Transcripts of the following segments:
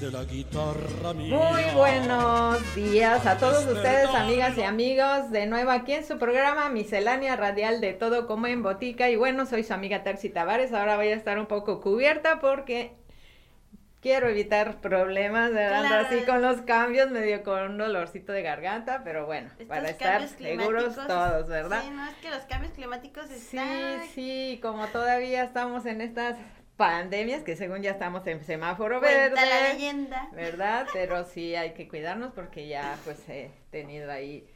de la guitarra mía. Muy buenos días a todos ustedes, amigas y amigos, de nuevo aquí en su programa Miscelánea Radial de Todo como en Botica. Y bueno, soy su amiga Terci Tavares. Ahora voy a estar un poco cubierta porque quiero evitar problemas, ¿verdad? Claro. Así con los cambios, medio con un dolorcito de garganta, pero bueno, Estos para estar seguros todos, ¿verdad? Sí, no, es que los cambios climáticos Sí, están... sí, como todavía estamos en estas pandemias, que según ya estamos en semáforo Cuenta verde. la leyenda. ¿verdad? Pero sí hay que cuidarnos porque ya pues he tenido ahí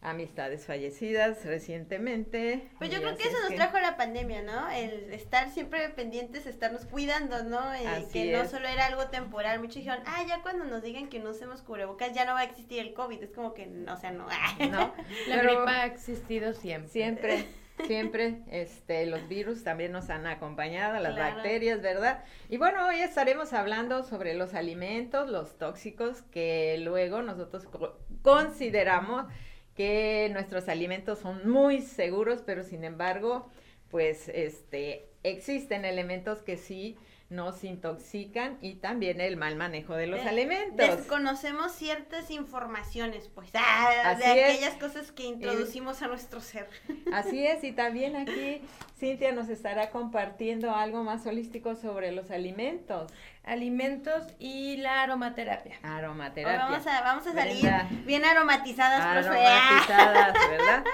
amistades fallecidas recientemente. Pues yo creo que eso es nos trajo la pandemia, ¿no? El estar siempre pendientes, estarnos cuidando, ¿no? Eh, Así que no solo era algo temporal. Muchos dijeron, ah, ya cuando nos digan que no usemos cubrebocas ya no va a existir el COVID. Es como que, no, o sea, no. ¿no? La Pero gripa ha existido siempre. siempre, siempre, este, los virus también nos han acompañado, las Claro. bacterias, ¿verdad? Y bueno, hoy estaremos hablando sobre los alimentos, los tóxicos, que luego nosotros co- consideramos que nuestros alimentos son muy seguros, pero sin embargo, pues, este, existen elementos que sí nos intoxican y también el mal manejo de los De- alimentos. Desconocemos ciertas informaciones, pues, ah, de es. aquellas cosas que introducimos a nuestro ser. Así es, y también aquí Cintia nos estará compartiendo algo más holístico sobre los alimentos, Alimentos y la aromaterapia. Aromaterapia. vamos a, vamos a salir Brenda. bien aromatizadas, profe. aromatizadas, ¿verdad?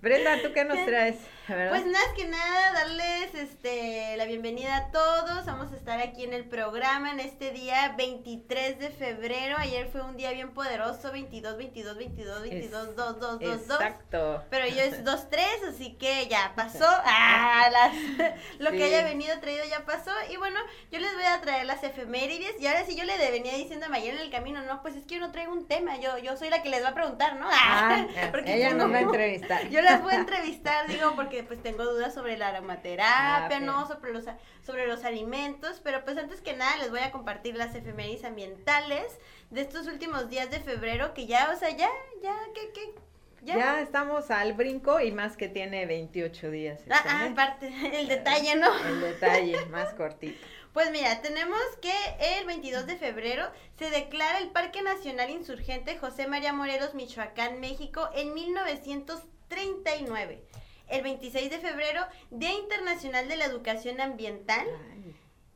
Brenda, ¿tú qué nos traes? ¿verdad? Pues más que nada, darles este la bienvenida a todos. Vamos a estar aquí en el programa en este día 23 de febrero. Ayer fue un día bien poderoso, 22, 22, 22, 22, 2, 2, 2, 2. Exacto. Pero yo es 2, 3, así que ya pasó. Ah, las- lo Sí. que haya venido traído ya pasó. Y bueno, yo les voy a traer las efemérides. Y ahora sí yo le venía diciéndome ayer en el camino, no, pues es que yo no traigo un tema. Yo, yo soy la que les va a preguntar, ¿no? Ah, Porque ella no- va a entrevistar. yo las voy a entrevistar, digo, porque pues tengo dudas sobre la aromaterapia, Ah, ¿no? Sobre los, sobre los alimentos, pero pues antes que nada les voy a compartir las efemérides ambientales de estos últimos días de febrero, que ya, o sea, ya, ya, ¿qué, qué? Ya. estamos al brinco y más que tiene 28 días. Ah, ah, aparte, el detalle, ¿no? El detalle, más cortito. Pues mira, tenemos que el 22 de febrero se declara el Parque Nacional Insurgente José María Morelos, Michoacán, México, en 1939. El 26 de febrero, Día Internacional de la Educación Ambiental.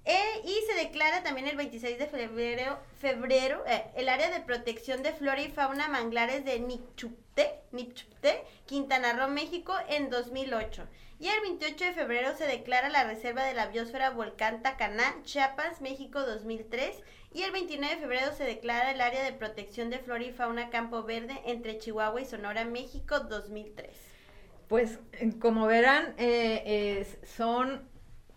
Eh, y se declara también el 26 de febrero, febrero eh, el área de protección de flora y fauna manglares de Nichupté, Nichupté, Quintana Roo, México, en 2008. Y el 28 de febrero se declara la Reserva de la Biosfera Volcán Tacaná, Chiapas, México, 2003. Y el 29 de febrero se declara el área de protección de flora y fauna Campo Verde entre Chihuahua y Sonora, México, 2003. Pues como verán, eh, son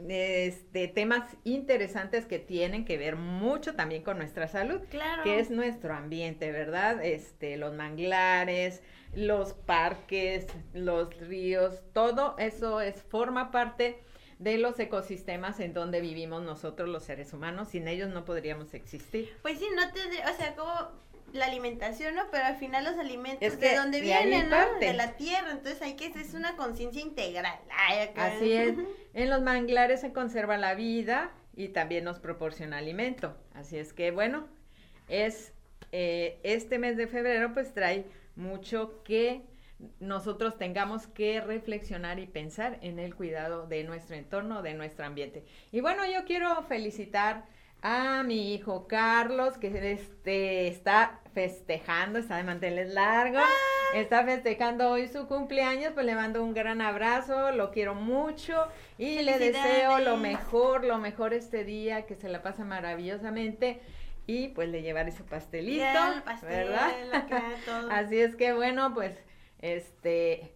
este, temas interesantes que tienen que ver mucho también con nuestra salud, Claro. que es nuestro ambiente, ¿verdad? Este, los manglares, los parques, los ríos, todo eso es forma parte de los ecosistemas en donde vivimos nosotros los seres humanos, sin ellos no podríamos existir. Pues sí, no tendría, o sea, como la alimentación, ¿no? Pero al final los alimentos Es de dónde de vienen, ¿no? parte. De la tierra, entonces hay que, es una conciencia integral. Ay, acá. Así es. En los manglares se conserva la vida y también nos proporciona alimento. Así es que, bueno, es eh, este mes de febrero pues trae mucho que nosotros tengamos que reflexionar y pensar en el cuidado de nuestro entorno, de nuestro ambiente. Y bueno, yo quiero felicitar a mi hijo Carlos, que este, está festejando, está de manteles largos, está festejando hoy su cumpleaños, pues le mando un gran abrazo, lo quiero mucho y le deseo lo mejor, lo mejor este día, que se la pasa maravillosamente y pues le llevaré su pastelito, el pastel, ¿verdad? todo. Así es que bueno, pues este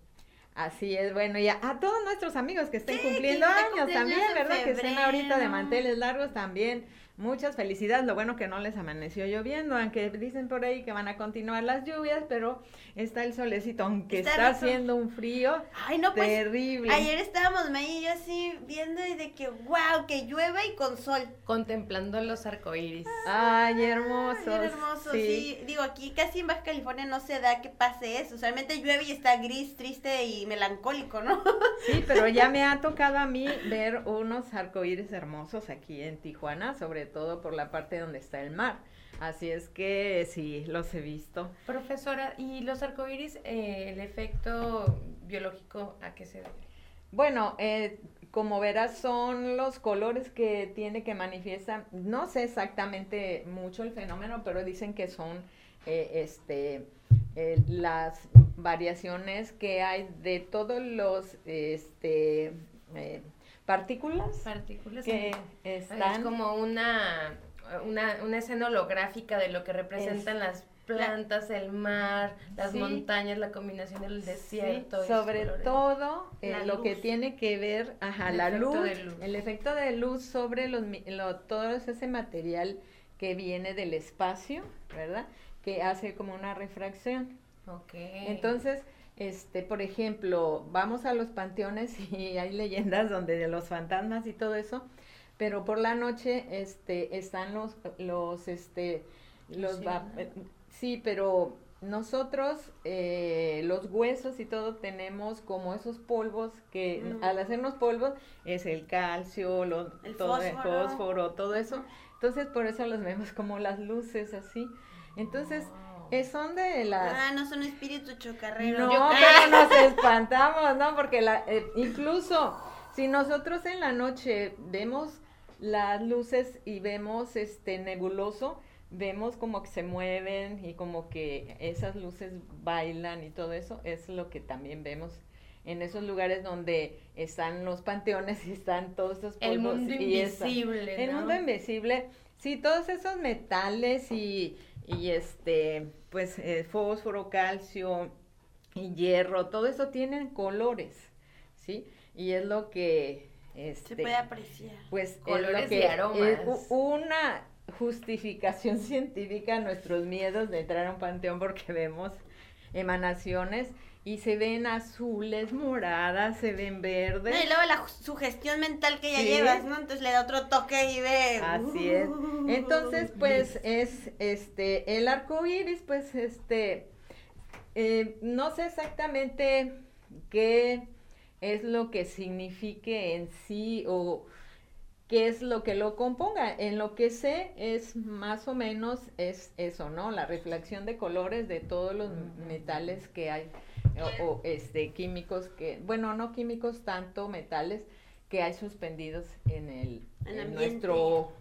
así es, bueno, ya a todos nuestros amigos que estén Sí, cumpliendo años también, ¿verdad? Que estén ahorita de manteles largos también. Muchas felicidades, lo bueno que no les amaneció lloviendo, aunque dicen por ahí que van a continuar las lluvias, pero está el solecito, aunque Está haciendo un frío Ay, no, pues. terrible. Ayer estábamos May y yo así viendo y de que, wow, que llueve y con sol. Contemplando los arcoíris. Ay, hermosos. Bien hermoso, sí. Digo, aquí casi en Baja California no se da que pase eso. Usualmente llueve y está gris, triste y melancólico, ¿no? Sí, pero ya me ha tocado a mí ver unos arcoíris hermosos aquí en Tijuana, sobre todo por la parte donde está el mar. Así es que sí, los he visto. Profesora, ¿y los arcoíris, eh, el efecto biológico a qué se debe? Bueno, eh, como verás, son los colores que tiene que manifiestan. No sé exactamente mucho el fenómeno, pero dicen que son eh, este, eh, las variaciones que hay de todos los este, partículas, Partículas. que Es están. como una, una, una escena holográfica de lo que representan las plantas, el mar, las Sí. montañas, la combinación del desierto. sobre todo eh, lo que tiene que ver, ajá, El la luz, el efecto de luz sobre los, lo- todo ese material que viene del espacio, ¿verdad? Que hace como una refracción. Ok. Entonces, este, por ejemplo, vamos a los panteones y hay leyendas donde de los fantasmas y todo eso, pero por la noche, este, están los, los, este, los, va- Luciérnagas. eh, sí, pero nosotros, eh, los huesos y todo, tenemos como esos polvos que Mm. al hacernos polvos es el calcio, lo- El todo el fósforo. fósforo, todo eso. Entonces, por eso los vemos como las luces así. Entonces, Oh. Eh, son de las... Ah, no son espíritus chocarreros. No, Yo- pero nos espantamos, ¿no? Porque la, eh, incluso si nosotros en la noche vemos las luces y vemos este nebuloso, vemos como que se mueven y como que esas luces bailan y todo eso, es lo que también vemos en esos lugares donde están los panteones y están todos esos El polvos mundo y esa- invisible, el mundo invisible, sí, todos esos metales y, y este, pues, eh, fósforo, calcio y hierro, todo eso tienen colores, ¿sí? Y es lo que, este, Se puede apreciar. pues, es Colores lo que, y aromas. es una justificación científica a nuestros miedos de entrar a un panteón porque vemos emanaciones y se ven azules, moradas, se ven verdes. No, y luego la sugestión mental que ya Sí. llevas, ¿no? Entonces le da otro toque y de... Así es. Entonces, pues es este el arco iris, pues este eh, no sé exactamente qué es lo que signifique en sí o qué es lo que lo componga. En lo que sé es más o menos es eso, ¿no? La reflexión de colores de todos los metales que hay o, o, este químicos que, bueno, no químicos tanto metales que hay suspendidos en el El en ambiente. nuestro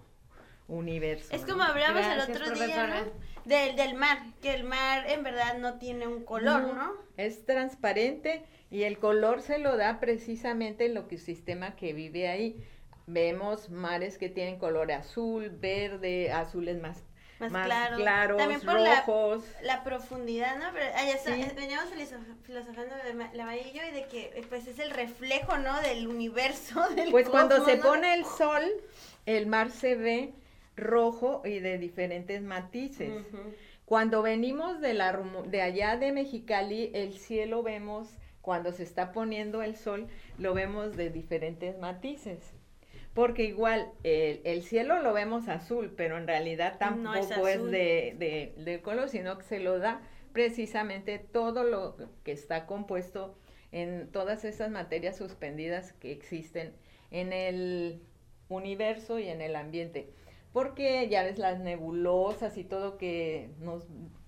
universo. Es ¿no? como hablamos el Gracias, otro día. ¿no? Del, del mar, que el mar en verdad no tiene un color, ¿no? Es transparente y el color se lo da precisamente el ecosistema que vive ahí. Vemos mares que tienen color azul, verde, azules más, Más, más claro. claros, También por la, rojos. la profundidad, ¿no? Pero ya está, veníamos filosof- filosofando de amarillo y de que eh, pues es el reflejo, ¿no? Del universo, del Pues cuando se ¿no? pone el sol, el mar se ve rojo y de diferentes matices. Cuando venimos de, la, de allá de Mexicali, el cielo vemos, cuando se está poniendo el sol, lo vemos de diferentes matices. Porque igual el, el cielo lo vemos azul, pero en realidad No es tampoco es, azul. de, de, de color, sino que se lo da precisamente todo lo que está compuesto en todas esas materias suspendidas que existen en el universo y en el ambiente. Porque ya ves las nebulosas y todo que nos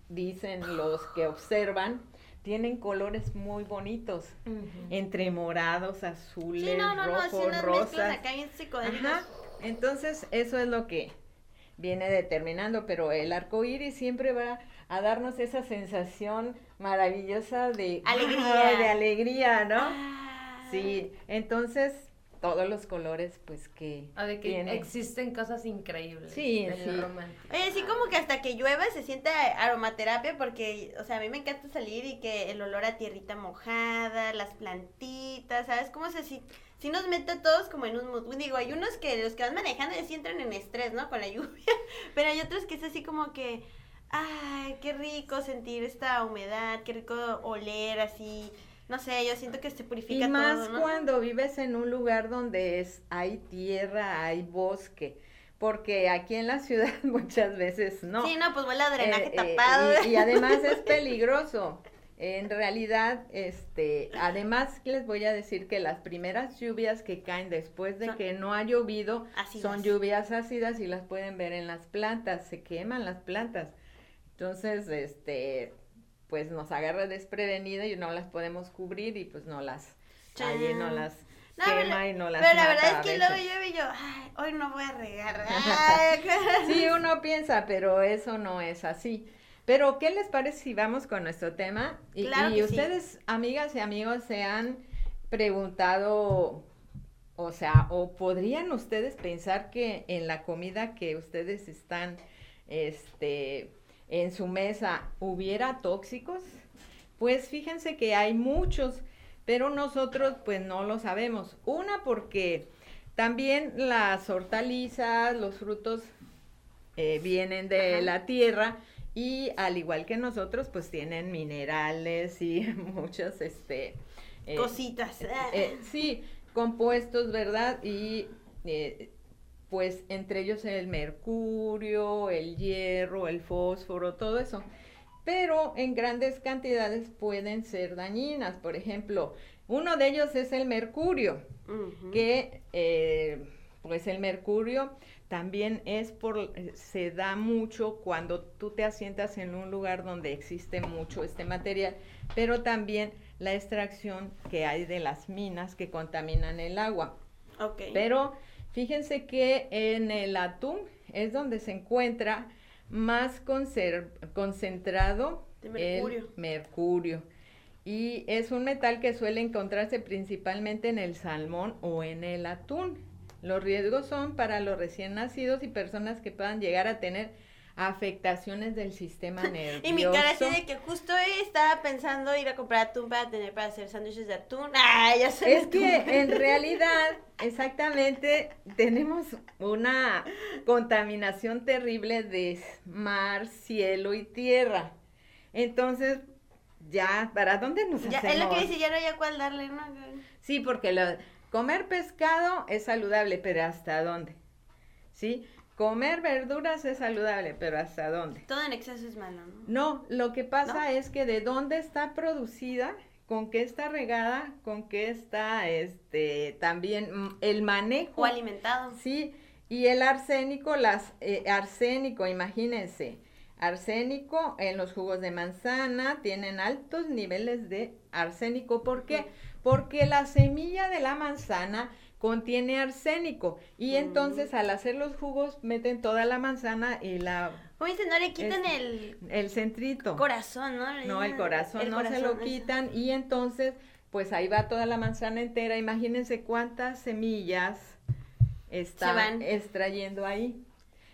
dicen los que observan, tienen colores muy bonitos, entre morados, azules, Sí, no, no, no, así rojos, unas rosas. mezclas acá bien psicodélicas. Ajá. Entonces, eso es lo que viene determinando, pero el arco iris siempre va a darnos esa sensación maravillosa de Alegría. de alegría, ¿no? Ah. Sí, entonces todos los colores, pues que de tiene. existen cosas increíbles. Sí, en sí. Oye, sí como que hasta que llueve se siente aromaterapia porque, o sea, a mí me encanta salir y que el olor a tierrita mojada, las plantitas, ¿sabes? Cómo se si, si nos mete a todos como en un mood. Digo, hay unos que los que van manejando ya sí entran en estrés, ¿no? Con la lluvia, pero hay otros que es así como que, ay, qué rico sentir esta humedad, qué rico oler así. No sé, yo siento que se purifica y más todo, ¿no? cuando vives en un lugar donde es hay tierra, hay bosque, porque aquí en la ciudad muchas veces no. Sí, no, pues huele a drenaje Eh, eh, tapado. y, y además es peligroso. en realidad, este, además les voy a decir que las primeras lluvias que caen después de Son que no ha llovido ácidas. son lluvias ácidas y las pueden ver en las plantas, se queman las plantas. Entonces, este, pues nos agarra desprevenida y no las podemos cubrir y pues no las, allí no Chan. las No, quema pero, y no las pero la verdad es que luego llueve y yo, ay, hoy no voy a regar. Sí, uno piensa, pero eso no es así. Pero, ¿qué les parece si vamos con nuestro tema? Y, Claro y que sí. ustedes, amigas y amigos, se han preguntado, o sea, o podrían ustedes pensar que en la comida que ustedes están, este, en su mesa hubiera tóxicos? Pues fíjense que hay muchos, pero nosotros pues no lo sabemos. Una porque también las hortalizas, los frutos eh, vienen de Ajá. la tierra y al igual que nosotros pues tienen minerales y muchos este eh, Cositas. eh, sí, compuestos, ¿verdad? Y eh, pues entre ellos el mercurio, el hierro, el fósforo, todo eso. Pero en grandes cantidades pueden ser dañinas. Por ejemplo, uno de ellos es el mercurio, que eh, pues el mercurio también es por, se da mucho cuando tú te asientas en un lugar donde existe mucho este material, pero también la extracción que hay de las minas que contaminan el agua. Ok. Pero fíjense que en el atún es donde se encuentra más concentrado De mercurio. el mercurio. Y es un metal que suele encontrarse principalmente en el salmón o en el atún. Los riesgos son para los recién nacidos y personas que puedan llegar a tener afectaciones del sistema nervioso. Y mi cara así de que justo hoy estaba pensando ir a comprar atún para tener para hacer sándwiches de atún. Ay, ya se Es que en realidad, exactamente, tenemos una contaminación terrible de mar, cielo y tierra. Entonces, ya, ¿para dónde nos Ya, hacemos? es lo que dice, ya no hay a cuál darle, ¿no? Sí, porque lo- comer pescado es saludable, pero ¿hasta dónde? ¿Sí? Comer verduras es saludable, pero ¿hasta dónde? Todo en exceso es malo, ¿no? No, lo que pasa ¿No? es que de dónde está producida, con qué está regada, con qué está este también mm, el manejo. O alimentado. Sí, y el arsénico, las eh, arsénico, imagínense, arsénico en los jugos de manzana tienen altos niveles de arsénico. ¿Por qué? Porque la semilla de la manzana contiene arsénico y Mm. entonces al hacer los jugos meten toda la manzana y la Como dicen, no le quitan Es- el el centrito. corazón, ¿no? Le No, el corazón el no se corazón, lo eso. quitan y entonces pues ahí va toda la manzana entera. Imagínense cuántas semillas están van. extrayendo ahí.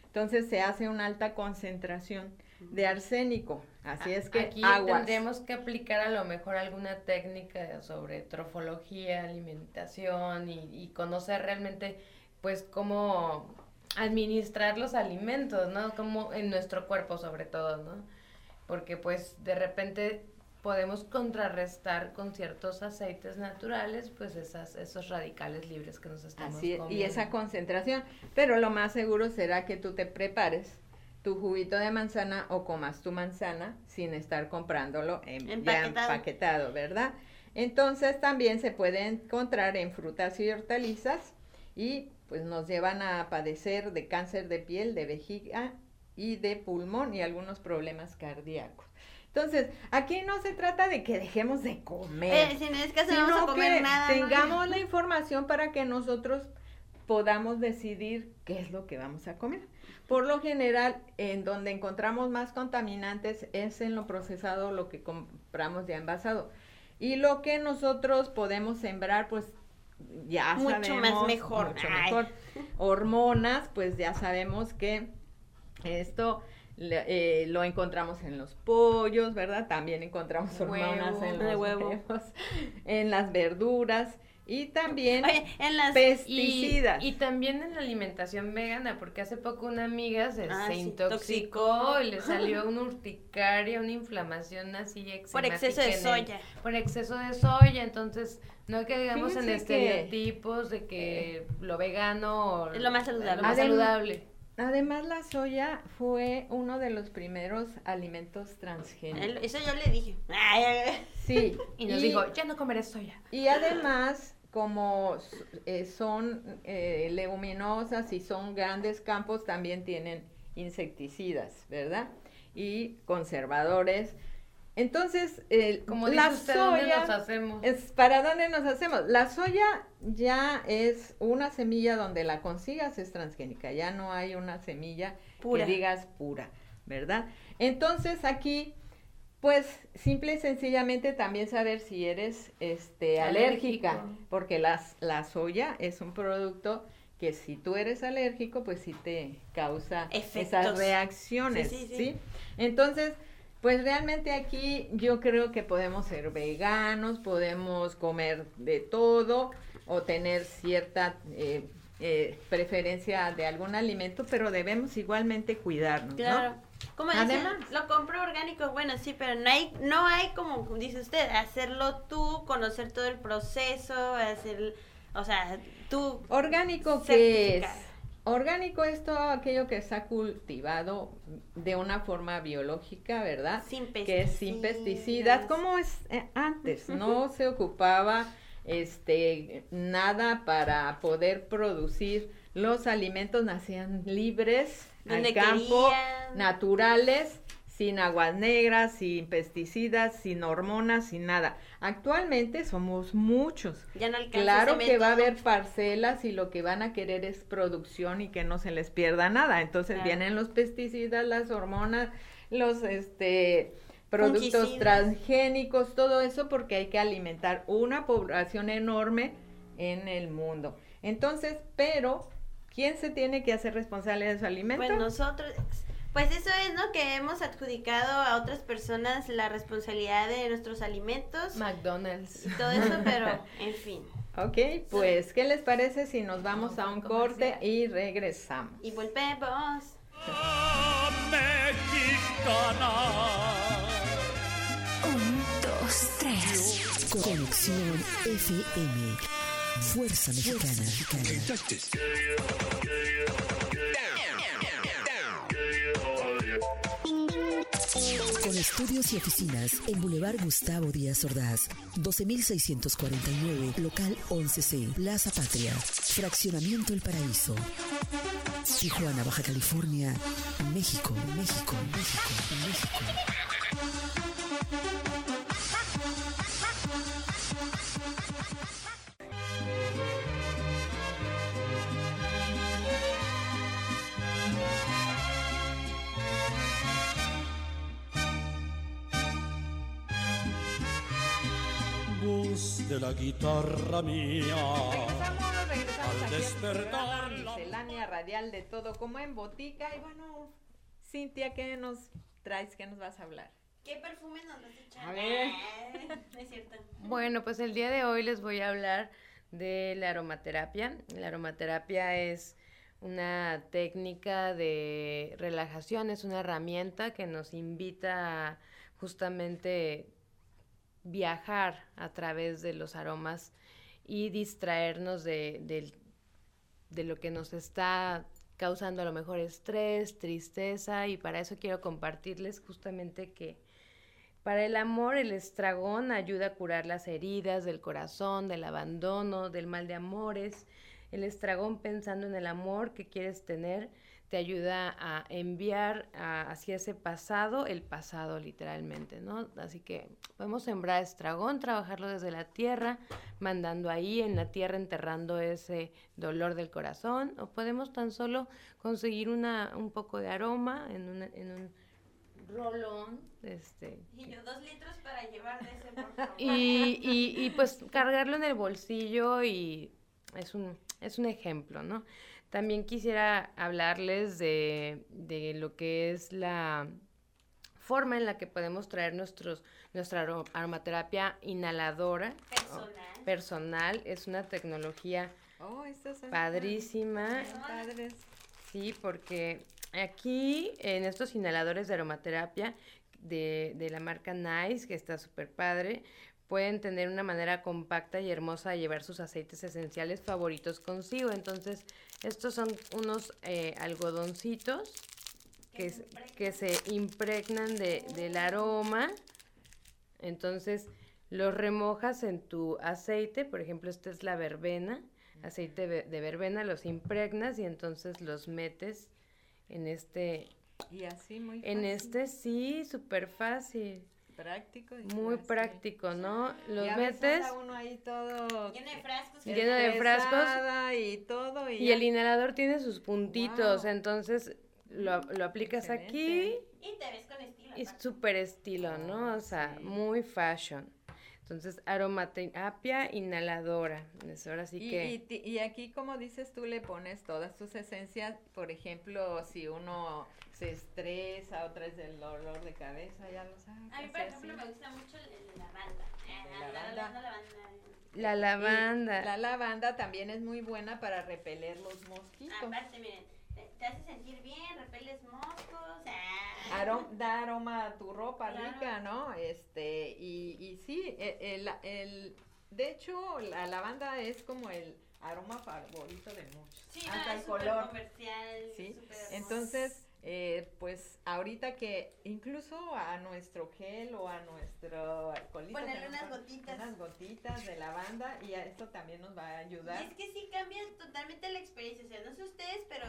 Entonces se hace una alta concentración de arsénico. Así es que Aquí aguas. tendremos que aplicar a lo mejor alguna técnica sobre trofología, alimentación y, y conocer realmente pues cómo administrar los alimentos, ¿no? Como en nuestro cuerpo sobre todo, ¿no? Porque pues de repente podemos contrarrestar con ciertos aceites naturales pues esas, esos radicales libres que nos estamos Así es, y comiendo. esa concentración. Pero lo más seguro será que tú te prepares tu juguito de manzana o comas tu manzana sin estar comprándolo en, ya Empaquetado. empaquetado, ¿verdad? Entonces también se puede encontrar en frutas y hortalizas y pues nos llevan a padecer de cáncer de piel, de vejiga y de pulmón y algunos problemas cardíacos. Entonces, aquí no se trata de que dejemos de comer Eh, si no es que no vamos a sino comer que nada. ¿no? tengamos la información para que nosotros podamos decidir qué es lo que vamos a comer. Por lo general, en donde encontramos más contaminantes es en lo procesado, lo que compramos ya envasado. Y lo que nosotros podemos sembrar, pues ya Mucho más sabemos, mejor. mucho Ay. mejor. Hormonas, pues ya sabemos que esto eh, lo encontramos en los pollos, ¿verdad? También encontramos hormonas en los huevo. huevos, en las verduras y también Oye, en las... Y, pesticidas. y también en la alimentación vegana, porque hace poco una amiga se, Ah, se sí, intoxicó toxicó. y le salió una urticaria, una inflamación así por exceso de el- soya. por exceso de soya, entonces no caigamos en que- estereotipos de que lo vegano Es lo más saludable. lo más Adem- saludable. Además, la soya fue uno de los primeros alimentos transgénicos. Eso yo le dije. Sí. Y nos dijo, ya no comeré soya. Y además, como eh, son eh, leguminosas y son grandes campos, también tienen insecticidas, ¿verdad? Y conservadores. Entonces, como la soya, nos hacemos? Es, ¿para dónde nos hacemos? La soya ya es una semilla donde la consigas es transgénica, ya no hay una semilla que digas pura, ¿verdad? Entonces aquí, pues simple y sencillamente también saber si eres este, alérgica, porque las, la soya es un producto que si tú eres alérgico, pues sí te causa esas reacciones, ¿sí? Entonces, pues realmente aquí yo creo que podemos ser veganos, podemos comer de todo o tener cierta eh, eh, preferencia de algún alimento, pero debemos igualmente cuidarnos, claro. Como Además, lo compro orgánico, bueno, sí, pero no hay, no hay como dice usted, hacerlo tú, conocer todo el proceso, hacer, o sea, tú. Orgánico que es Orgánico es todo aquello que está cultivado de una forma biológica, ¿verdad? Sin pesticidas. Que es sin pesticidas, como es eh, antes, no se ocupaba este nada para poder producir los alimentos nacían libres al campo, naturales sin aguas negras, sin pesticidas, sin hormonas, sin nada. Actualmente somos muchos. Ya no claro que va a haber parcelas y lo que van a querer es producción y que no se les pierda nada. Entonces vienen los pesticidas, las hormonas, los este productos transgénicos, todo eso porque hay que alimentar una población enorme en el mundo. Entonces, pero ¿quién se tiene que hacer responsable de su alimento? Pues nosotros pues eso es, ¿no? Que hemos adjudicado a otras personas la responsabilidad de nuestros alimentos. McDonald's. Y todo eso, pero en fin. Ok, pues, ¿qué les parece si nos vamos a un corte y regresamos? Y volvemos. Mexicana. Un, dos, tres. Conexión FM. Fuerza Mexicana. Con estudios y oficinas en Boulevard Gustavo Díaz Ordaz, 12649, local 11C, Plaza Patria, Fraccionamiento El Paraíso. Tijuana, Baja California, México, México, México, México. De la guitarra mía. Regresamos, regresamos al despertar la miscelánea radial de todo como en botica y bueno, Cintia, ¿qué nos traes? ¿Qué nos vas a hablar? ¿Qué perfume nos vas a echar? A ver. es cierto. Bueno, pues el día de hoy les voy a hablar de la aromaterapia. La aromaterapia es una técnica de relajación, es una herramienta que nos invita a justamente viajar a través de los aromas y distraernos de, de, lo que nos está causando a lo mejor estrés, tristeza y para eso quiero compartirles justamente que para el amor el estragón ayuda a curar las heridas del corazón, del abandono, del mal de amores. El estragón pensando en el amor que quieres tener te ayuda a enviar hacia ese pasado el pasado literalmente, ¿no? Así que podemos sembrar estragón, trabajarlo desde la tierra, mandando ahí en la tierra, enterrando ese dolor del corazón, o podemos tan solo conseguir una, un poco de aroma en, un rolón, este... Y yo dos litros para llevar de ese, por favor. Y, y, y pues cargarlo en el bolsillo y es un, es un ejemplo, ¿no? También quisiera hablarles de, lo que es la forma en la que podemos traer nuestros, nuestra aromaterapia inhaladora personal. Es una tecnología oh, padrísima. Sí, porque aquí en estos inhaladores de aromaterapia de, de la marca Nice, que está súper padre, pueden tener una manera compacta y hermosa de llevar sus aceites esenciales favoritos consigo. Entonces, estos son unos eh, algodoncitos que, se que se impregnan de, del aroma. Entonces, los remojas en tu aceite, por ejemplo, esta es la verbena, aceite de verbena, los impregnas y entonces los metes en este... Y así muy En este sí, súper fácil. Práctico. Muy práctico, ¿no? Los metes. uno ahí todo lleno de frascos. Lleno de frascos. Y todo. Y, el inhalador tiene sus puntitos, entonces lo, lo aplicas aquí. Y te ves con estilo. Y súper estilo, ¿no? O sea, muy fashion. Entonces, aromaterapia inhaladora. ahora sí y, que... Y, aquí, como dices tú, le pones todas tus esencias. Por ejemplo, si uno se estresa, otra es el dolor de cabeza, ya lo sabes. A mí, por ejemplo, me gusta mucho la lavanda. La, lavanda. La lavanda. La lavanda también es muy buena para repeler los mosquitos. Aparte, miren, te hace sentir bien, repeles moscos. da aroma a tu ropa rica, ¿no? Este, y, y sí, e, el, el, de hecho, la lavanda es como el aroma favorito de muchos. Sí, hasta el color. comercial. Sí, entonces, eh, pues ahorita que incluso a nuestro gel o a nuestro alcoholito. Ponerle unas gotitas. Unas gotitas de lavanda y a esto también nos va a ayudar. Y es que sí cambia totalmente la experiencia. O sea, no sé ustedes, pero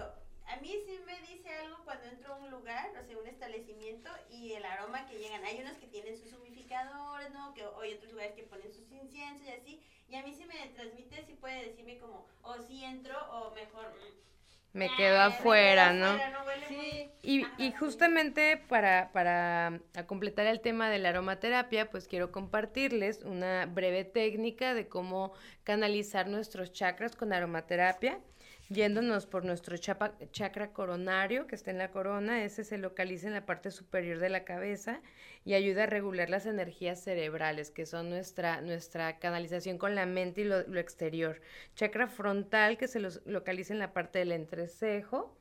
a mí sí me dice algo cuando entro a un lugar, o sea, un establecimiento y el aroma que llegan. Hay unos que tienen sus humidificadores, ¿no? Que, o hay otros lugares que ponen sus inciensos y así. Y a mí sí me transmite, sí puede decirme como, o si entro, o mejor... Mm, me quedo afuera, ¿no? sí. Y, y, justamente para, para completar el tema de la aromaterapia, pues quiero compartirles una breve técnica de cómo canalizar nuestros chakras con aromaterapia. Yéndonos por nuestro chakra coronario, que está en la corona, ese se localiza en la parte superior de la cabeza y ayuda a regular las energías cerebrales, que son nuestra, nuestra canalización con la mente y lo, exterior. Chakra frontal, que se localiza en la parte del entrecejo.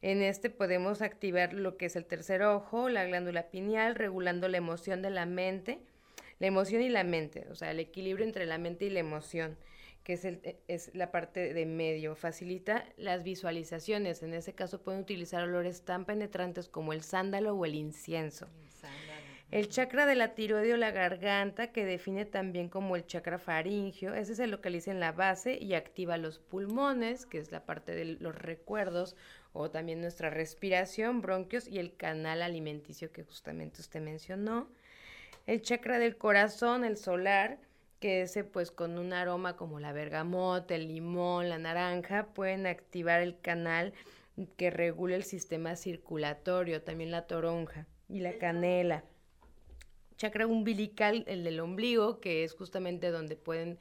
En este podemos activar lo que es el tercer ojo, la glándula pineal, regulando la emoción de la mente, la emoción y la mente, o sea, el equilibrio entre la mente y la emoción que es, el, es la parte de medio. Facilita las visualizaciones. En ese caso pueden utilizar olores tan penetrantes como el sándalo o el incienso. El, chakra de la tiroide o la garganta, que define también como el chakra faringio, ese se localiza en la base y activa los pulmones, que es la parte de los recuerdos, o también nuestra respiración, bronquios y el canal alimenticio que justamente usted mencionó. El chakra del corazón, el solar, que ese pues con un aroma como la bergamota, el limón, la naranja, pueden activar el canal que regula el sistema circulatorio, también la toronja y la canela. Chakra umbilical, el del ombligo, que es justamente donde pueden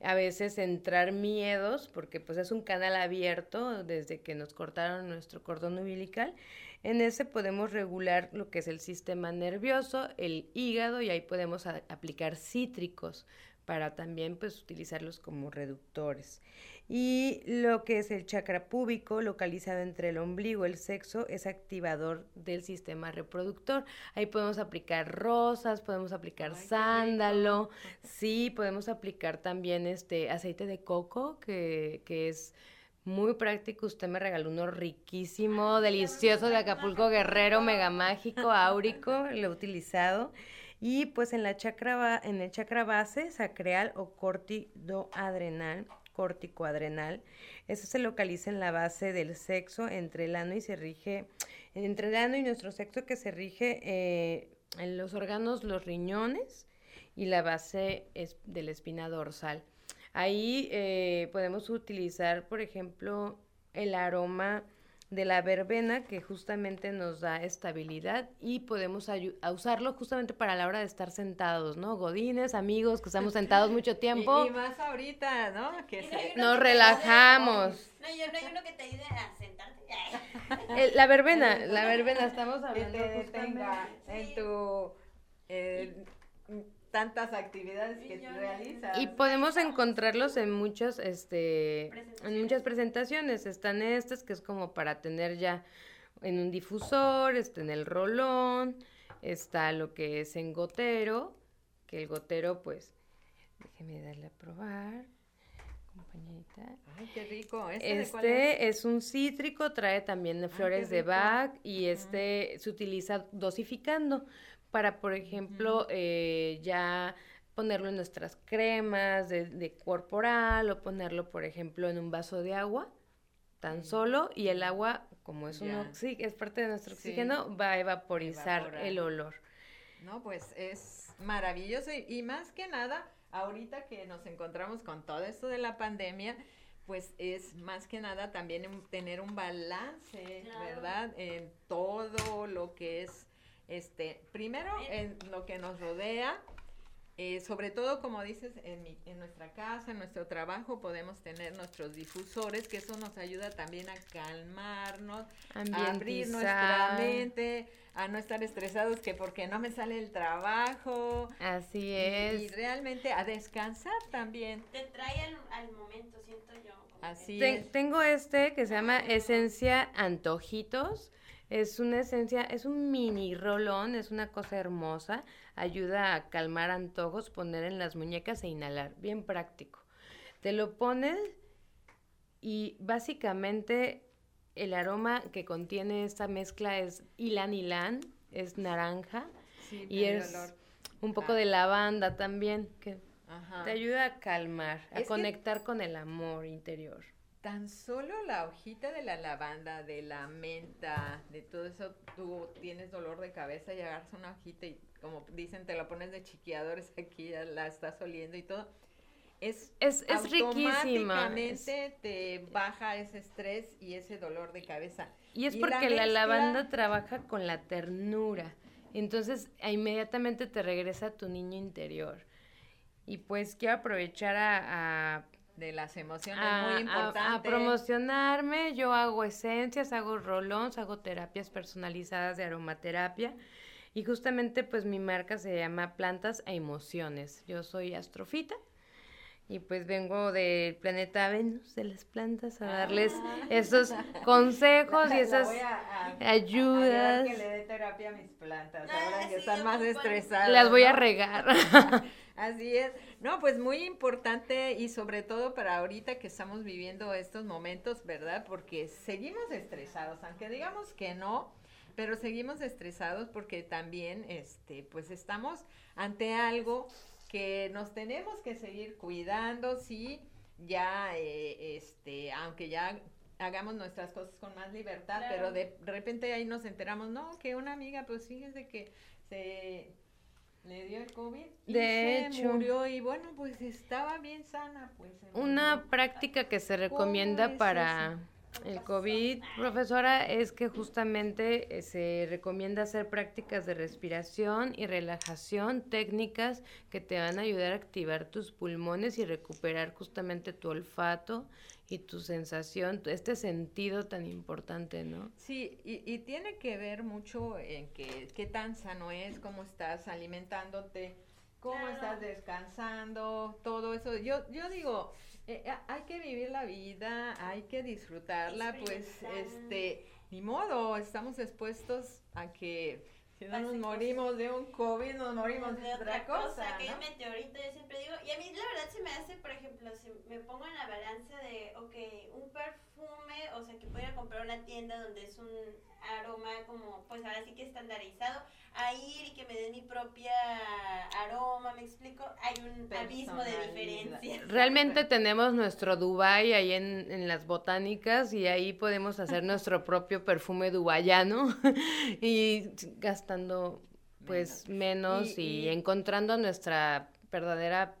a veces entrar miedos, porque pues es un canal abierto desde que nos cortaron nuestro cordón umbilical. En ese podemos regular lo que es el sistema nervioso, el hígado y ahí podemos aplicar cítricos para también pues utilizarlos como reductores. Y lo que es el chakra púbico, localizado entre el ombligo y el sexo, es activador del sistema reproductor. Ahí podemos aplicar rosas, podemos aplicar sándalo, sí, podemos aplicar también este aceite de coco, que, que es muy práctico. Usted me regaló uno riquísimo, delicioso de Acapulco Guerrero, mega mágico, áurico, lo he utilizado. Y pues en, la chakra, en el chakra base, sacreal o corticoadrenal, corticoadrenal, eso se localiza en la base del sexo entre el ano y se rige, entre el ano y nuestro sexo que se rige eh, en los órganos, los riñones y la base es de la espina dorsal. Ahí eh, podemos utilizar, por ejemplo, el aroma de la verbena que justamente nos da estabilidad y podemos usarlo justamente para la hora de estar sentados, ¿no? Godines, amigos, que estamos sentados mucho tiempo. Y, más ahorita, ¿no? Que nos relajamos. No, yo, no hay uno que te ayude a sentarte. la verbena, la verbena, estamos hablando que te en tu... Eh, tantas actividades que realizas. Y podemos encontrarlos en muchas, este, en muchas presentaciones. Están estas que es como para tener ya en un difusor, está en el rolón, está lo que es en gotero, que el gotero, pues, déjeme darle a probar, compañerita. Ay, qué rico. ¿Este, de cuál Este es un cítrico, trae también flores de. Bach y este se utiliza dosificando para, por ejemplo, eh, ya ponerlo en nuestras cremas de, de corporal o ponerlo, por ejemplo, en un vaso de agua tan solo y el agua, como es un es parte de nuestro Sí. oxígeno, va a evaporizar Evaporar. el olor. No, pues es maravilloso y, y más que nada, ahorita que nos encontramos con todo esto de la pandemia, pues es más que nada también tener un balance, Claro. ¿verdad? En todo lo que es, este, primero en lo que nos rodea, eh, sobre todo, como dices, en, mi- en nuestra casa, en nuestro trabajo, podemos tener nuestros difusores, que eso nos ayuda también a calmarnos, a abrir nuestra mente, a no estar estresados que porque no me sale el trabajo. Así es. Y, realmente a descansar también. Te trae al, al momento, siento yo. Así Ten- es. tengo este que se llama Esencia Antojitos. Es una esencia, es un mini rolón, es una cosa hermosa. Ayuda a calmar antojos, poner en las muñecas e inhalar. Bien práctico. Te lo pones y básicamente el aroma que contiene esta mezcla es ylan ylan, es naranja Sí, y es olor. un poco Ah. de lavanda también, que Ajá. te ayuda a calmar, a Es que- conectar con el amor interior. Tan solo la hojita de la lavanda, de la menta, de todo eso, tú tienes dolor de cabeza y agarras una hojita y como dicen, te la pones de chiqueadores aquí, ya la estás oliendo y todo. Es, Es, es riquísima. automáticamente te baja ese estrés y ese dolor de cabeza. Y es Y porque la, mezcla- lavanda trabaja con la ternura. Entonces, inmediatamente te regresa a tu niño interior. Y pues quiero aprovechar a, a, De las emociones, a- muy a- importante. a promocionarme. Yo hago esencias, hago rolons, hago terapias personalizadas de aromaterapia. Y justamente, pues mi marca se llama Plantas e Emociones. Yo soy astrofita. Y pues vengo del planeta Venus, de las plantas, a darles esos consejos y La- la esas voy a- a- ayudas. a que le dé terapia a mis plantas, Ah, ahora que sí, están más estresadas. Las voy a regar. Así es. No, pues muy importante y sobre todo para ahorita que estamos viviendo estos momentos, ¿verdad? Porque seguimos estresados, aunque digamos que no, pero seguimos estresados porque también, este, pues estamos ante algo que nos tenemos que seguir cuidando, sí, ya, eh, este, aunque ya hagamos nuestras cosas con más libertad, Claro. pero de repente ahí nos enteramos, no, que una amiga, pues fíjese que se le dio el COVID y De se hecho. murió y bueno, pues estaba bien sana, pues. Una murió. práctica que se ¿Cómo recomienda para el COVID, profesora, es que justamente eh, se recomienda hacer prácticas de respiración y relajación, técnicas que te van a ayudar a activar tus pulmones y recuperar justamente tu olfato y tu sensación, este sentido tan importante, ¿no? Sí, y, y tiene que ver mucho en que qué tan sano es, cómo estás alimentándote, cómo Claro. estás descansando, todo eso. Yo, yo digo, eh, a- hay que vivir la vida, hay que disfrutarla, pues, este, ni modo, estamos expuestos a que si no nos morimos de un COVID, nos morimos de otra cosa, que ¿no? es meteorito, yo siempre digo. Y a mí la verdad se me hace, por ejemplo, si me pongo en la balanza de, ok, un perfume, o sea, que pudiera comprar una tienda donde es un aroma como, pues ahora sí que estandarizado, a ir y que me den mi propia aroma, ¿me explico? Hay un abismo de diferencia. Realmente tenemos nuestro Dubai ahí en, en las botánicas y ahí podemos hacer nuestro propio perfume dubayano y gastando pues menos y, Y- y- encontrando nuestra verdadera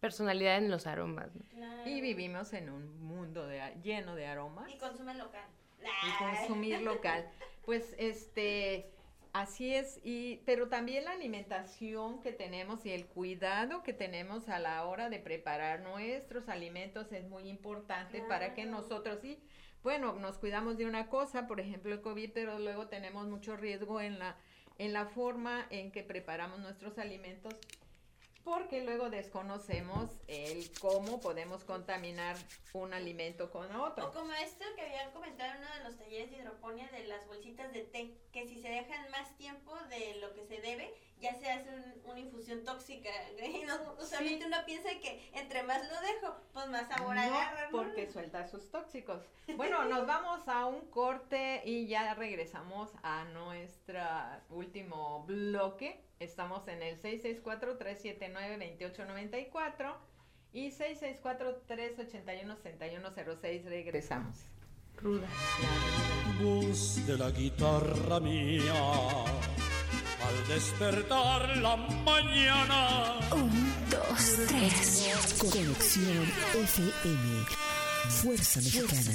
personalidad en los aromas. ¿no? Claro. Y vivimos en un mundo de, a- lleno de aromas. Y consumen local. y consumir local. Pues este así es y pero también la alimentación que tenemos y el cuidado que tenemos a la hora de preparar nuestros alimentos es muy importante para que nosotros sí bueno, nos cuidamos de una cosa, por ejemplo, el COVID, pero luego tenemos mucho riesgo en la en la forma en que preparamos nuestros alimentos porque luego desconocemos el cómo podemos contaminar un alimento con O otro. como esto que habían comentado en uno de los talleres de hidroponía de las bolsitas de té, que si se dejan más tiempo de lo que se debe, ya se hace un- una infusión tóxica. Y no, usualmente uno piensa que entre más lo dejo, pues más sabor agarra. ¿no? Porque suelta sus tóxicos. Bueno, nos vamos a un corte y ya regresamos a nuestro último bloque. Estamos en el 664-379-2894 y 664-381-6106. Regresamos. Ruda. Voz de la guitarra mía, al despertar la mañana. Un, dos, tres. Conexión FM. Fuerza Mexicana.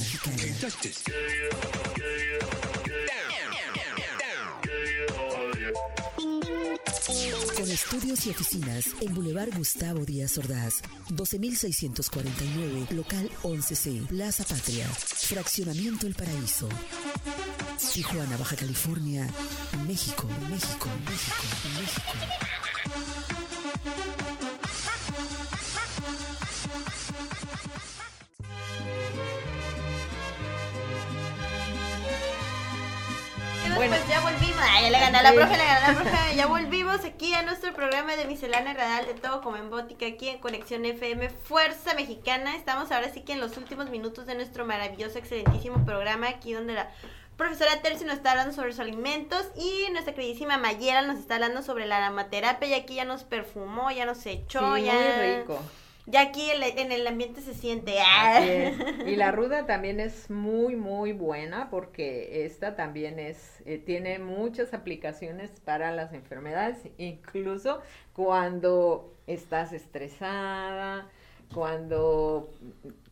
Con estudios y oficinas en Boulevard Gustavo Díaz Ordaz, 12649, local 11C, Plaza Patria, Fraccionamiento El Paraíso. Tijuana, Baja California, México, México, México, México. Bueno, pues ya volvimos. Ay, ya le gané a la profe, le gané a la profe. Ya volvimos aquí a nuestro programa de miscelánea radial de todo como en Bótica, aquí en Conexión FM Fuerza Mexicana. Estamos ahora sí que en los últimos minutos de nuestro maravilloso, excelentísimo programa, aquí donde la profesora Terci nos está hablando sobre los alimentos y nuestra queridísima Mayera nos está hablando sobre la aromaterapia. Y aquí ya nos perfumó, ya nos echó, Sí, ya. muy rico. Ya aquí en, el ambiente se siente. Es. Y la ruda también es muy, muy buena porque esta también es, eh, tiene muchas aplicaciones para las enfermedades, incluso cuando estás estresada, cuando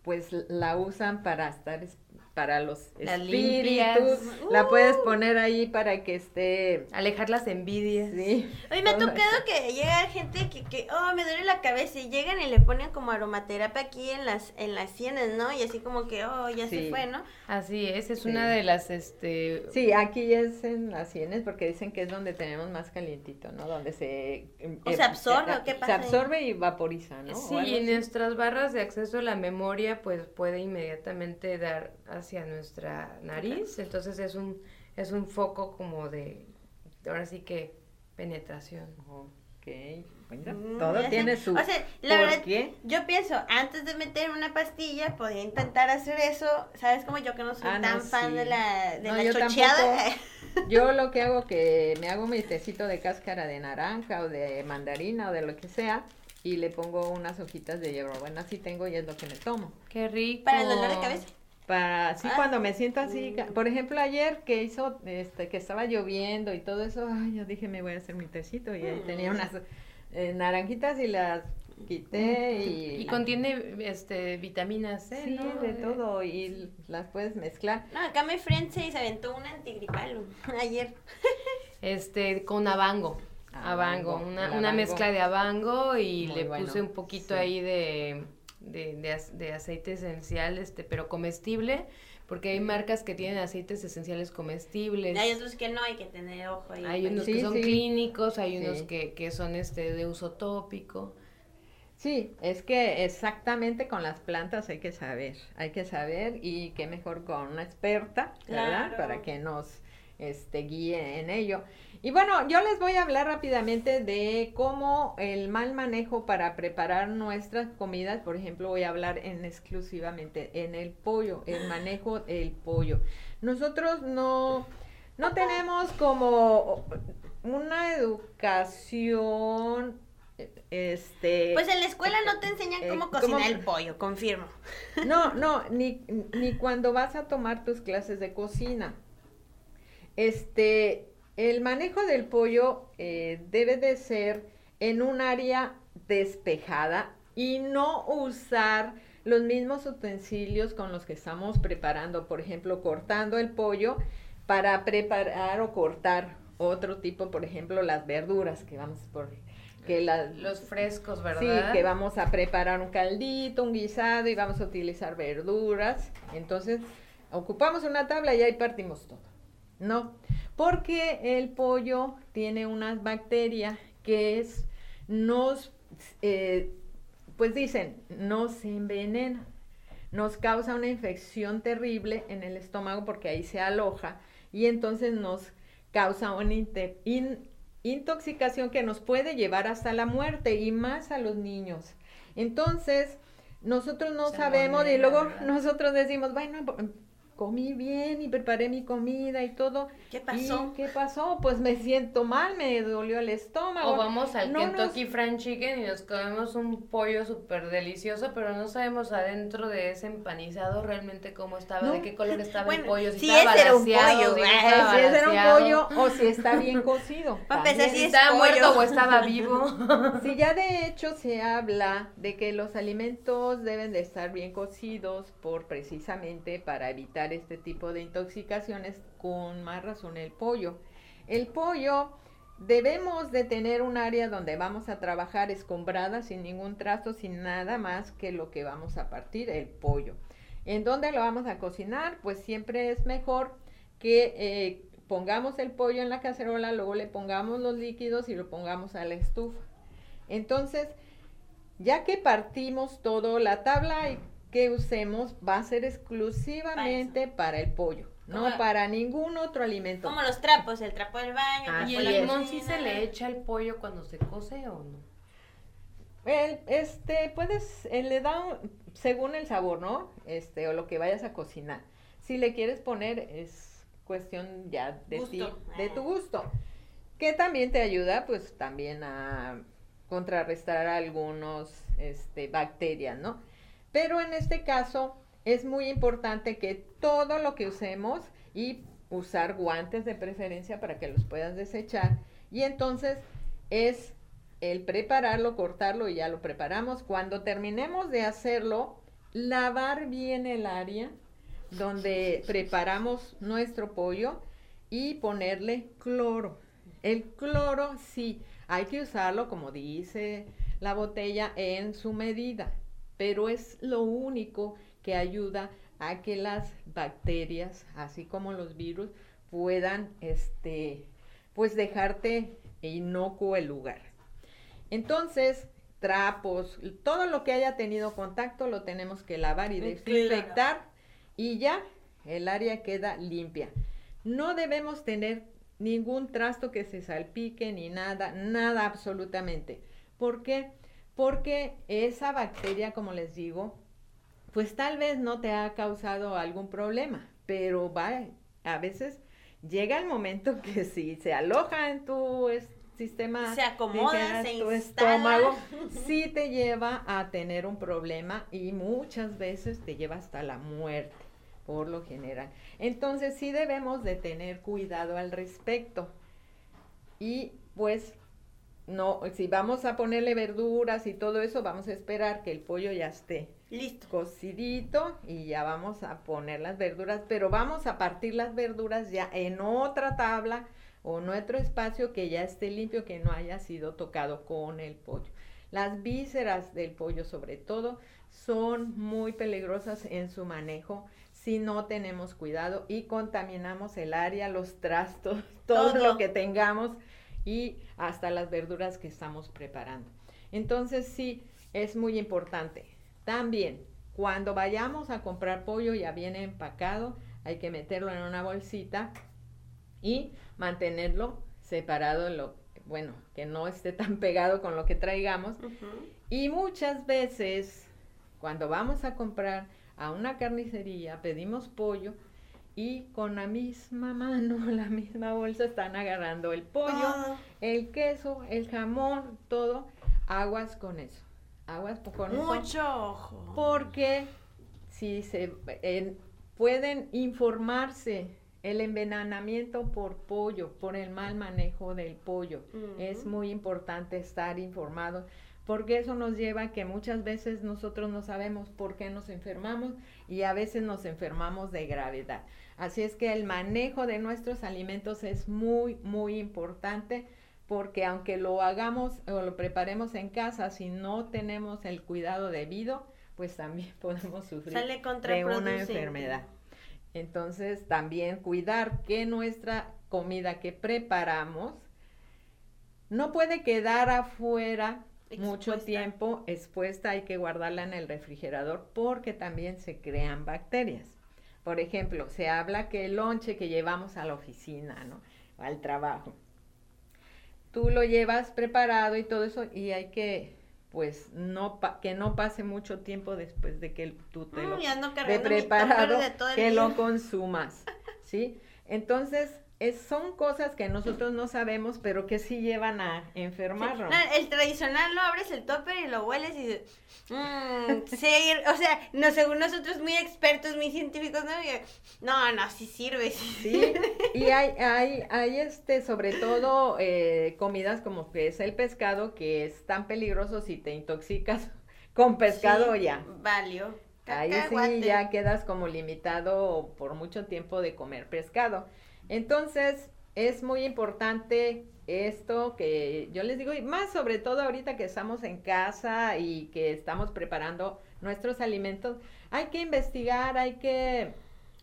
pues la usan para estar, es- para los Las espíritus, limpias. la puedes poner ahí para que esté, Alejar las envidias. sí. Mí me ha tocado eso. que llega gente que, que, oh, me duele la cabeza y llegan y le ponen como aromaterapia aquí en las, en las sienes, ¿no? Y así como que, oh, ya Sí. se fue, ¿no? Así es, es Sí. una de las, este... Sí, aquí es en las sienes porque dicen que es donde tenemos más calientito, ¿no? Donde se... ¿O se absorbe o qué Se pasa ahí? absorbe y vaporiza, ¿no? Sí, y nuestras barras de acceso a la memoria pues puede inmediatamente dar hacia nuestra nariz, entonces es un es un foco como de ahora sí que penetración. Ok, bueno, Mm, todo ya tiene sé. su... O sea, la ¿por verdad, qué? yo pienso, antes de meter una pastilla, podía intentar hacer eso, ¿sabes? Como yo que no soy Ah, no, tan fan sí. de la, de No, la yo chocheada. Yo lo que hago que me hago mi tecito de cáscara de naranja o de mandarina o de lo que sea y le pongo unas hojitas de hierbabuena, así tengo y es lo que me tomo. Qué rico. Para el dolor de cabeza. Para sí Ah. cuando me siento así, por ejemplo ayer que hizo este que estaba lloviendo y todo eso, ay, yo dije me voy a hacer mi tecito y ahí tenía Mm. unas eh, naranjitas y las quité y Y contiene este vitamina C, sí, ¿no? de todo y las puedes mezclar. No, acá mi friend se se aventó un antigripal ayer. Este con abango. Abango, una, una mezcla de abango y Muy le bueno, puse un poquito sí. ahí de, de, de de aceite esencial, este, pero comestible, porque hay marcas que tienen aceites esenciales comestibles. Hay otros que no, hay que tener ojo ahí. Hay unos Sí, que son sí. clínicos, hay unos que, que son este de uso tópico. Sí, es que exactamente con las plantas hay que saber, hay que saber y qué mejor con una experta, ¿verdad? Claro. Para que nos este, guíe en ello. Y bueno, yo les voy a hablar rápidamente de cómo el mal manejo para preparar nuestras comidas, por ejemplo, voy a hablar en exclusivamente en el pollo, el manejo del pollo. Nosotros no, no tenemos como una educación este Pues en la escuela no te enseñan eh, cómo ¿cómo- cocinar el pollo, confirmo. no, no, ni, ni cuando vas a tomar tus clases de cocina. Este, el manejo del pollo eh, debe de ser en un área despejada y no usar los mismos utensilios con los que estamos preparando, por ejemplo, cortando el pollo para preparar o cortar otro tipo, por ejemplo, las verduras que vamos por que la- Los frescos, Sí, ¿verdad? que vamos a preparar un caldito, un guisado y vamos a utilizar verduras. Entonces, ocupamos una tabla y ahí partimos todo. No, porque el pollo tiene unas bacterias que es, nos, eh, pues dicen, nos envenena, nos causa una infección terrible en el estómago porque ahí se aloja y entonces nos causa una in- intoxicación que nos puede llevar hasta la muerte y más a los niños. Entonces, nosotros no sabemos y luego nosotros decimos, bueno, comí bien y preparé mi comida y todo. ¿Qué pasó? ¿Y ¿Qué pasó? Pues me siento mal, me dolió el estómago. O vamos al Kentucky Fried Chicken y nos comemos un pollo súper delicioso, pero no sabemos adentro de ese empanizado realmente cómo estaba, de qué color estaba el pollo, si, estaba era un pollo, si, era un pollo o si está bien cocido. si estaba muerto o estaba vivo. sí, ya de hecho se habla de que los alimentos deben de estar bien cocidos por precisamente para evitar este tipo de intoxicaciones, con más razón el pollo. El pollo debemos de tener un área donde vamos a trabajar escombrada, sin ningún trasto, sin nada más que lo que vamos a partir, el pollo. ¿En dónde lo vamos a cocinar? Pues siempre es mejor que eh, pongamos el pollo en la cacerola, luego le pongamos los líquidos y lo pongamos a la estufa. Entonces, ya que partimos todo, la tabla que usemos va a ser exclusivamente para, el pollo, no para ningún otro alimento. Como los trapos, el trapo del baño. ¿Y el limón sí se le echa al pollo cuando se cose o no? El, este, puedes, eh, le da según el sabor, ¿no? Este, o lo que vayas a cocinar. Si le quieres poner, es cuestión ya de ti, de tu gusto. Que también te ayuda, pues, también a contrarrestar algunos, este, bacterias, ¿no? Pero en este caso es muy importante que todo lo que usemos y usar guantes de preferencia para que los puedas desechar. Y entonces es el prepararlo, cortarlo y ya lo preparamos. Cuando terminemos de hacerlo, lavar bien el área donde preparamos nuestro pollo y ponerle cloro. El cloro sí, hay que usarlo como dice la botella en su medida pero es lo único que ayuda a que las bacterias, así como los virus, puedan, este, pues dejarte inocuo el lugar. Entonces, trapos, todo lo que haya tenido contacto lo tenemos que lavar y desinfectar y ya el área queda limpia. No debemos tener ningún trasto que se salpique ni nada, nada absolutamente. ¿Por qué? porque esa bacteria, como les digo, pues tal vez no te ha causado algún problema, pero va, a veces llega el momento que si se aloja en tu sistema, se acomoda, se tu estómago, sí te lleva a tener un problema y muchas veces te lleva hasta la muerte, por lo general. Entonces sí debemos de tener cuidado al respecto. Y pues no, si vamos a ponerle verduras y todo eso, vamos a esperar que el pollo ya esté listo, cocidito y ya vamos a poner las verduras, pero vamos a partir las verduras ya en otra tabla o en otro espacio que ya esté limpio, que no haya sido tocado con el pollo. Las vísceras del pollo sobre todo son muy peligrosas en su manejo si no tenemos cuidado y contaminamos el área, los trastos, todo. lo que tengamos y hasta las verduras que estamos preparando. Entonces sí, es muy importante. También, cuando vayamos a comprar pollo ya viene empacado, hay que meterlo en una bolsita y mantenerlo separado, lo, bueno, que no esté tan pegado con lo que traigamos. Y muchas veces, cuando vamos a comprar a una carnicería, pedimos pollo, y con la misma mano, la misma bolsa están agarrando el pollo, ah. el queso, el jamón, todo. Aguas con eso. Aguas con eso. Mucho ojo. Porque si se pueden informarse el envenenamiento por pollo, por el mal manejo del pollo. Es muy importante estar informado porque eso nos lleva a que muchas veces nosotros no sabemos por qué nos enfermamos y a veces nos enfermamos de gravedad. Así es que el manejo de nuestros alimentos es muy, muy importante porque aunque lo hagamos o lo preparemos en casa, si no tenemos el cuidado debido, pues también podemos sufrir de una enfermedad. Entonces, también cuidar que nuestra comida que preparamos no puede quedar afuera mucho tiempo expuesta, hay que guardarla en el refrigerador porque también se crean bacterias. Por ejemplo, se habla que el lonche que llevamos a la oficina, ¿no? Al trabajo. tú lo llevas preparado y todo eso y hay que pues no pa- que no pase mucho tiempo después de que tú te Mm, lo de preparado tupper de todo el que día. lo consumas, ¿sí? Entonces, es, son cosas que nosotros no sabemos, pero que sí llevan a enfermarnos. No, el tradicional lo abres el topper y lo hueles y dices, "Mm, sí, o sea, no, según nosotros muy expertos, muy científicos, ¿no? No, no, sí sirve, sí y hay, hay, hay este, sobre todo, eh, comidas como que es el pescado, que es tan peligroso si te intoxicas con pescado ya. Valió. Ahí sí ya quedas como limitado por mucho tiempo de comer pescado. Entonces, es muy importante esto que yo les digo, y más sobre todo ahorita que estamos en casa y que estamos preparando nuestros alimentos, hay que investigar, hay que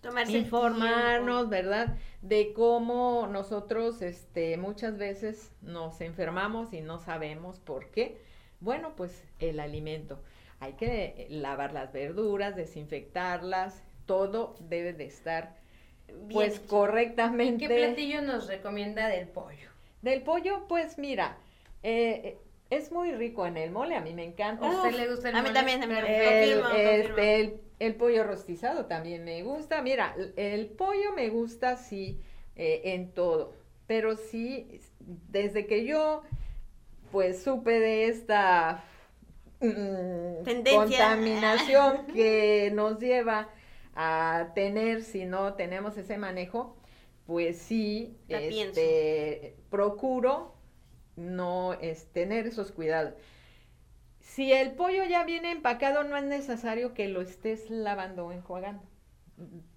Tomarse informarnos, ¿verdad? De cómo nosotros este muchas veces nos enfermamos y no sabemos por qué. Bueno, pues el alimento. Hay que lavar las verduras, desinfectarlas, todo debe de estar pues hecho. correctamente. ¿Qué platillo nos recomienda del pollo? Del pollo, pues mira, eh, es muy rico en el mole, a mí me encanta. ¿A usted le gusta el a mí mole? también, a mí también. Perfecto. El, Confirmo, este, confirmo. el, el pollo rostizado también me gusta. Mira, el- el pollo me gusta sí eh, en todo, pero sí desde que yo pues supe de esta mm, Tendencia. contaminación que nos lleva a tener si no tenemos ese manejo, pues sí, La este, procuro no es, tener esos cuidados. Si el pollo ya viene empacado, no es necesario que lo estés lavando o enjuagando.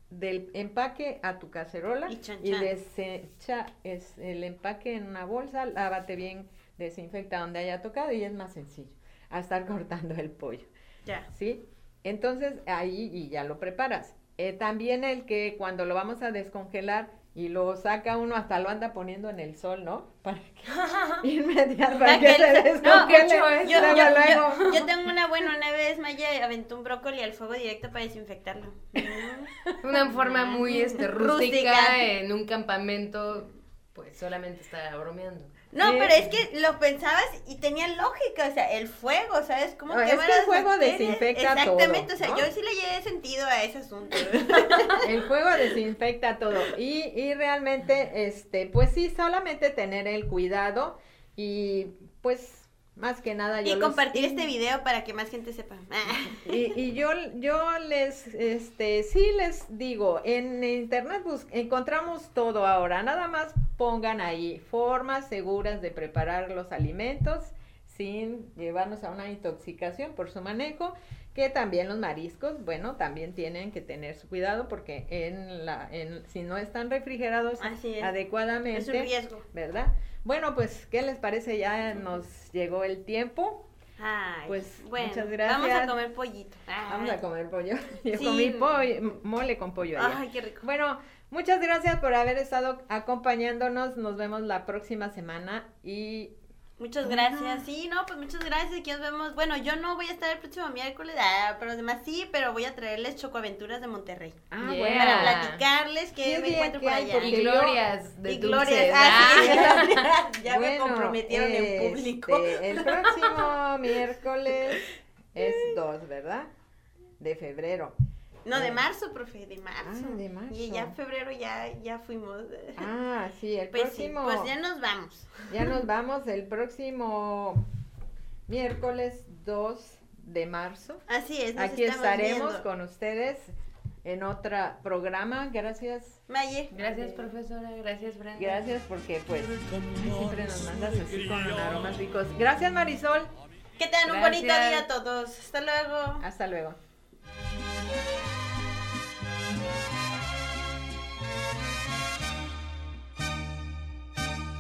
Del empaque a tu cacerola Y chan, y chan. desecha es el empaque en una bolsa, lávate bien, desinfecta donde haya tocado y es más sencillo a estar cortando el pollo. Ya. ¿sí? Entonces ahí y ya lo preparas. Eh, también el que cuando lo vamos a descongelar y lo saca uno hasta lo anda poniendo en el sol, ¿no? Para que inmediatamente para que se descongele. Yo, luego, yo- luego. yo- yo tengo una buena, una vez Maya aventó un brócoli al fuego directo para desinfectarlo. Una forma muy este, rústica, Rústica. en un campamento, pues solamente está bromeando. No, pero es que lo pensabas y tenía lógica, o sea, el fuego, ¿sabes? ¿Cómo No, es que el fuego bacterias? desinfecta Exactamente, todo, o sea, ¿no? yo sí le llevé sentido a ese asunto. El fuego desinfecta todo. Y, y realmente, este, pues sí, solamente tener el cuidado y pues más que nada yo y compartir este video para que más gente sepa. Y, y yo, yo les, este, sí les digo, en internet bus- encontramos todo ahora, nada más pongan ahí formas seguras de preparar los alimentos sin llevarnos a una intoxicación por su manejo, que también los mariscos, bueno, también tienen que tener su cuidado porque en la, en, si no están refrigerados Así es. adecuadamente, Es un riesgo. ¿verdad? Bueno, pues, ¿qué les parece? Ya nos llegó el tiempo. Ay, Pues, bueno, muchas gracias. Vamos a comer pollito. Vamos a comer pollo. Yo Sí. comí pollo, mole con pollo allá. Ay, qué rico. Bueno, muchas gracias por haber estado acompañándonos. Nos vemos la próxima semana y Muchas gracias. Sí, no, pues muchas gracias. Aquí nos vemos. Bueno, yo no voy a estar el próximo miércoles, ah, pero los demás sí, pero voy a traerles Chocoaventuras de Monterrey. ah, Yeah. bueno. Para platicarles que ¿Qué me encuentro que por allá. Y glorias de Y glorias. Ah, sí, ya me Bueno, comprometieron en público. este, el próximo miércoles es 2, ¿verdad? De febrero. No, de marzo, profe, de marzo. Ah, de marzo. Y ya en febrero ya, ya fuimos. Ah, sí, el pues sí, próximo. pues ya nos vamos. Ya nos vamos el próximo miércoles 2 de marzo. Así es, nos Aquí estamos estaremos viendo. con ustedes en otro programa. Gracias. Maye. Gracias, profesora. Gracias, Brenda. Gracias porque pues siempre nos mandas así con aromas ricos. Gracias Marisol. Que tengan un bonito día a todos. Hasta luego. Hasta luego. Thank you.